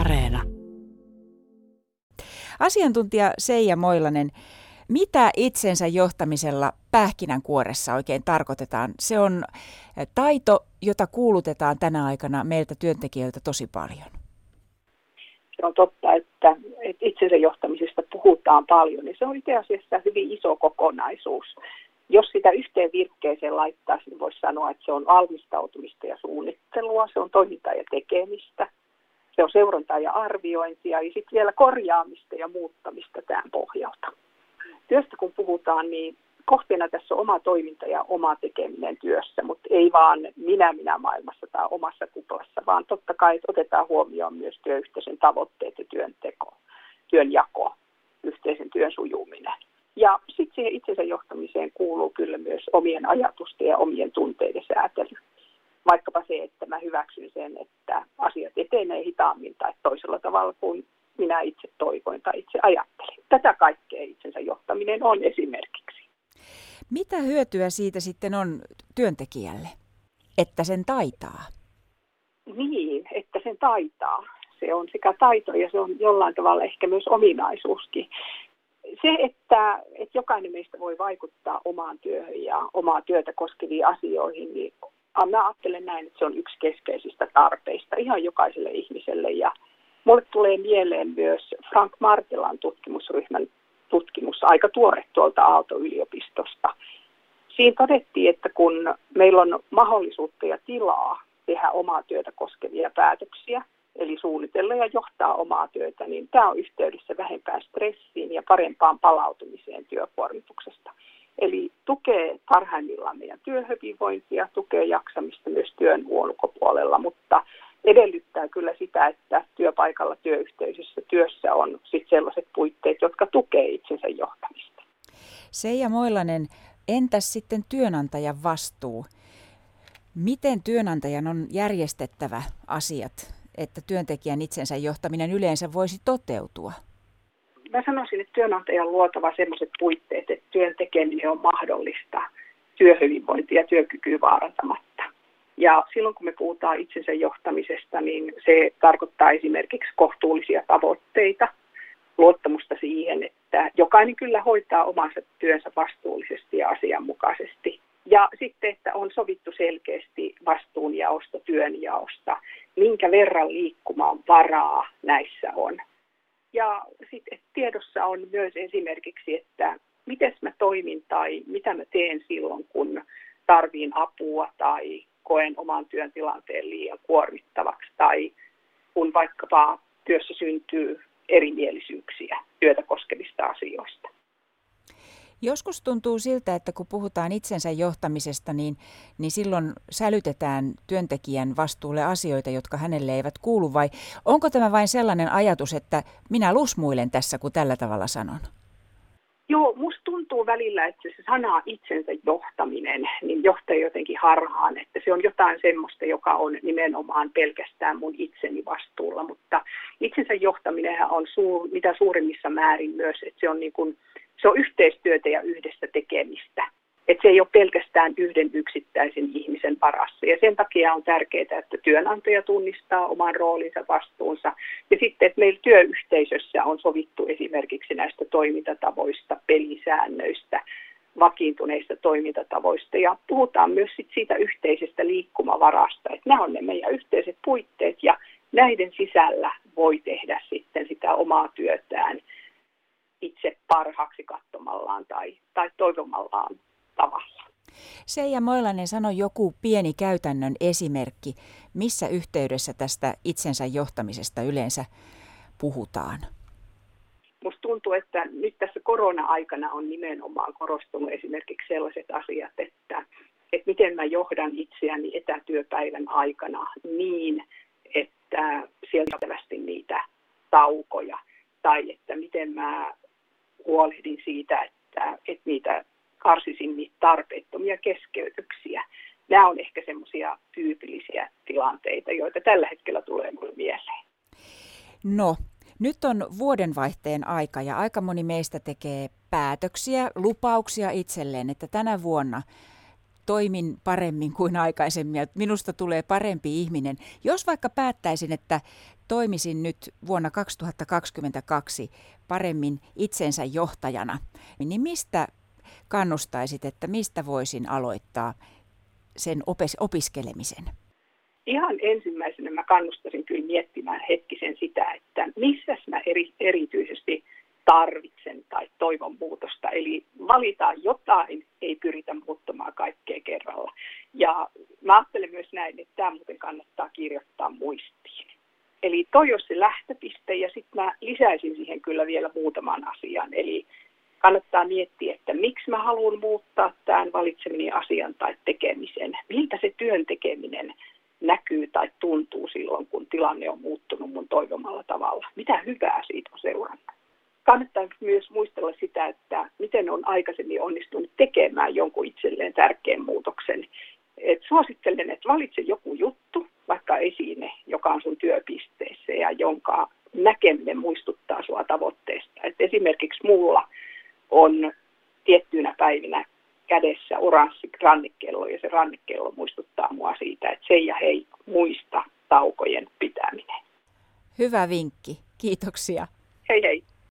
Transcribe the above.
Areena. Asiantuntija Seija Moilanen, mitä itsensä johtamisella pähkinänkuoressa oikein tarkoitetaan? Se on taito, jota kuulutetaan tänä aikana meiltä työntekijöiltä tosi paljon. Se on totta, että, että itsensä johtamisesta puhutaan paljon, niin se on itse asiassa hyvin iso kokonaisuus. Jos sitä yhteen virkkeeseen laittaa, niin voisi sanoa, että se on valmistautumista ja suunnittelua, se on toimintaa ja tekemistä, se on seurantaa ja arviointia ja sitten vielä korjaamista ja muuttamista tämän pohjalta. Työstä kun puhutaan, niin kohteena tässä on oma toiminta ja oma tekeminen työssä, mutta ei vaan minä minä maailmassa tai omassa kuplassa, vaan totta kai otetaan huomioon myös työyhteisön tavoitteet ja työnteko, työnjako, yhteisen työn sujuminen. Ja sitten siihen itsensä johtamiseen kuuluu kyllä myös omien ajatusten ja omien tunteiden säätely. Vaikkapa se, että mä hyväksyn sen, että asiat etenee hitaammin tai toisella tavalla kuin minä itse toivoin tai itse ajattelin. Tätä kaikkea itsensä johtaminen on esimerkiksi. Mitä hyötyä siitä sitten on työntekijälle, että sen taitaa? Niin, että sen taitaa. Se on sekä taito ja se on jollain tavalla ehkä myös ominaisuuskin. Se, että, että jokainen meistä voi vaikuttaa omaan työhön ja omaa työtä koskeviin asioihin, niin mä ajattelen näin, että se on yksi keskeisistä tarpeista ihan jokaiselle ihmiselle. Ja mulle tulee mieleen myös Frank Martelan tutkimusryhmän tutkimus, aika tuore tuolta Aalto-yliopistosta. Siinä todettiin, että kun meillä on mahdollisuutta ja tilaa tehdä omaa työtä koskevia päätöksiä, eli suunnitella ja johtaa omaa työtä, niin tämä on yhteydessä vähempään stressiin ja parempaan palautumiseen työkuormituksesta. Eli tukee parhaimmillaan meidän työhyvinvointia, tukee jaksamista myös työn ulkopuolella, mutta edellyttää kyllä sitä, että työpaikalla, työyhteisössä, työssä on sit sellaiset puitteet, jotka tukee itsensä johtamista. Seija Moilanen, entäs sitten työnantajan vastuu? Miten työnantajan on järjestettävä asiat, että työntekijän itsensä johtaminen yleensä voisi toteutua? Mä sanoisin, että työnantajan luotava sellaiset puitteet, että työn tekeminen on mahdollista työhyvinvointia ja työkykyä vaarantamatta. Ja silloin kun me puhutaan itsensä johtamisesta, niin se tarkoittaa esimerkiksi kohtuullisia tavoitteita, luottamusta siihen, että jokainen kyllä hoitaa omansa työnsä vastuullisesti ja asianmukaisesti. Ja sitten, että on sovittu selkeästi vastuunjaosta, työnjaosta, minkä verran liikkumaan varaa näissä on. Ja sitten tiedossa on myös esimerkiksi, että miten mä toimin tai mitä mä teen silloin, kun tarviin apua tai koen oman työn tilanteen liian kuormittavaksi tai kun vaikkapa työssä syntyy erimielisyyksiä työtä koskevista asioista. Joskus tuntuu siltä, että kun puhutaan itsensä johtamisesta, niin, niin silloin sälytetään työntekijän vastuulle asioita, jotka hänelle eivät kuulu, vai onko tämä vain sellainen ajatus, että minä lusmuilen tässä, kun tällä tavalla sanon? Joo, musta tuntuu välillä, että se sana itsensä johtaminen niin johtaa jotenkin harhaan, että se on jotain semmoista, joka on nimenomaan pelkästään mun itseni vastuulla, mutta itsensä johtaminen on suur, mitä suurimmissa määrin myös, että se on, niin kuin, se on yhteistyötä ja yhdessä tekemistä. Että se ei ole pelkästään yhden yksittäisen ihmisen varassa. Ja sen takia on tärkeää, että työnantaja tunnistaa oman roolinsa, vastuunsa. Ja sitten, että meillä työyhteisössä on sovittu esimerkiksi näistä toimintatavoista, pelisäännöistä, vakiintuneista toimintatavoista. Ja puhutaan myös sit siitä yhteisestä liikkumavarasta, että nämä on ne meidän yhteiset puitteet ja näiden sisällä voi tehdä sitten sitä omaa työtään itse parhaaksi katsomallaan tai, tai toivomallaan tavalla. Seija Moilanen sanoi joku pieni käytännön esimerkki, missä yhteydessä tästä itsensä johtamisesta yleensä puhutaan? Musta tuntuu, että nyt tässä korona-aikana on nimenomaan korostunut esimerkiksi sellaiset asiat, että, että miten mä johdan itseäni etätyöpäivän aikana niin, että sieltä niitä taukoja, tai että miten mä huolehdin siitä, että, että niitä karsisin niitä tarpeettomia keskeytyksiä. Nämä on ehkä semmoisia tyypillisiä tilanteita, joita tällä hetkellä tulee minulle mieleen. No, nyt on vuodenvaihteen aika ja aika moni meistä tekee päätöksiä, lupauksia itselleen, että tänä vuonna toimin paremmin kuin aikaisemmin ja minusta tulee parempi ihminen. Jos vaikka päättäisin, että toimisin nyt vuonna 2022 paremmin itsensä johtajana, niin mistä kannustaisit, että mistä voisin aloittaa sen opes- opiskelemisen? Ihan ensimmäisenä mä kannustaisin kyllä miettimään hetkisen sitä, että missä mä eri, erityisesti tarvitsen tai toivon muutosta. Eli valitaan jotain, ei pyritä muuttamaan kaikkea kerralla. Ja mä ajattelen myös näin, että tämä muuten kannattaa kirjoittaa muistiin. Eli toi olisi se lähtöpiste ja sitten mä lisäisin siihen kyllä vielä muutaman asian. Eli kannattaa miettiä, että miksi mä haluan muuttaa tämän valitsemini asian tai tekemisen. Miltä se työn tekeminen näkyy tai tuntuu silloin, kun tilanne on muuttunut mun toivomalla tavalla. Mitä hyvää siitä on seurannut. Kannattaa myös muistella sitä, että miten on aikaisemmin onnistunut tekemään jonkun itselleen tärkeän muutoksen. Et suosittelen, että valitse joku juttu, vaikka esine, joka on sun työpisteessä ja jonka näkeminen muistuttaa sua tavoitteesta. Et esimerkiksi mulla on tiettyinä päivinä kädessä oranssi rannekello ja se rannekello muistuttaa mua siitä, että se ja hei muista taukojen pitäminen. Hyvä vinkki. Kiitoksia. Hei hei.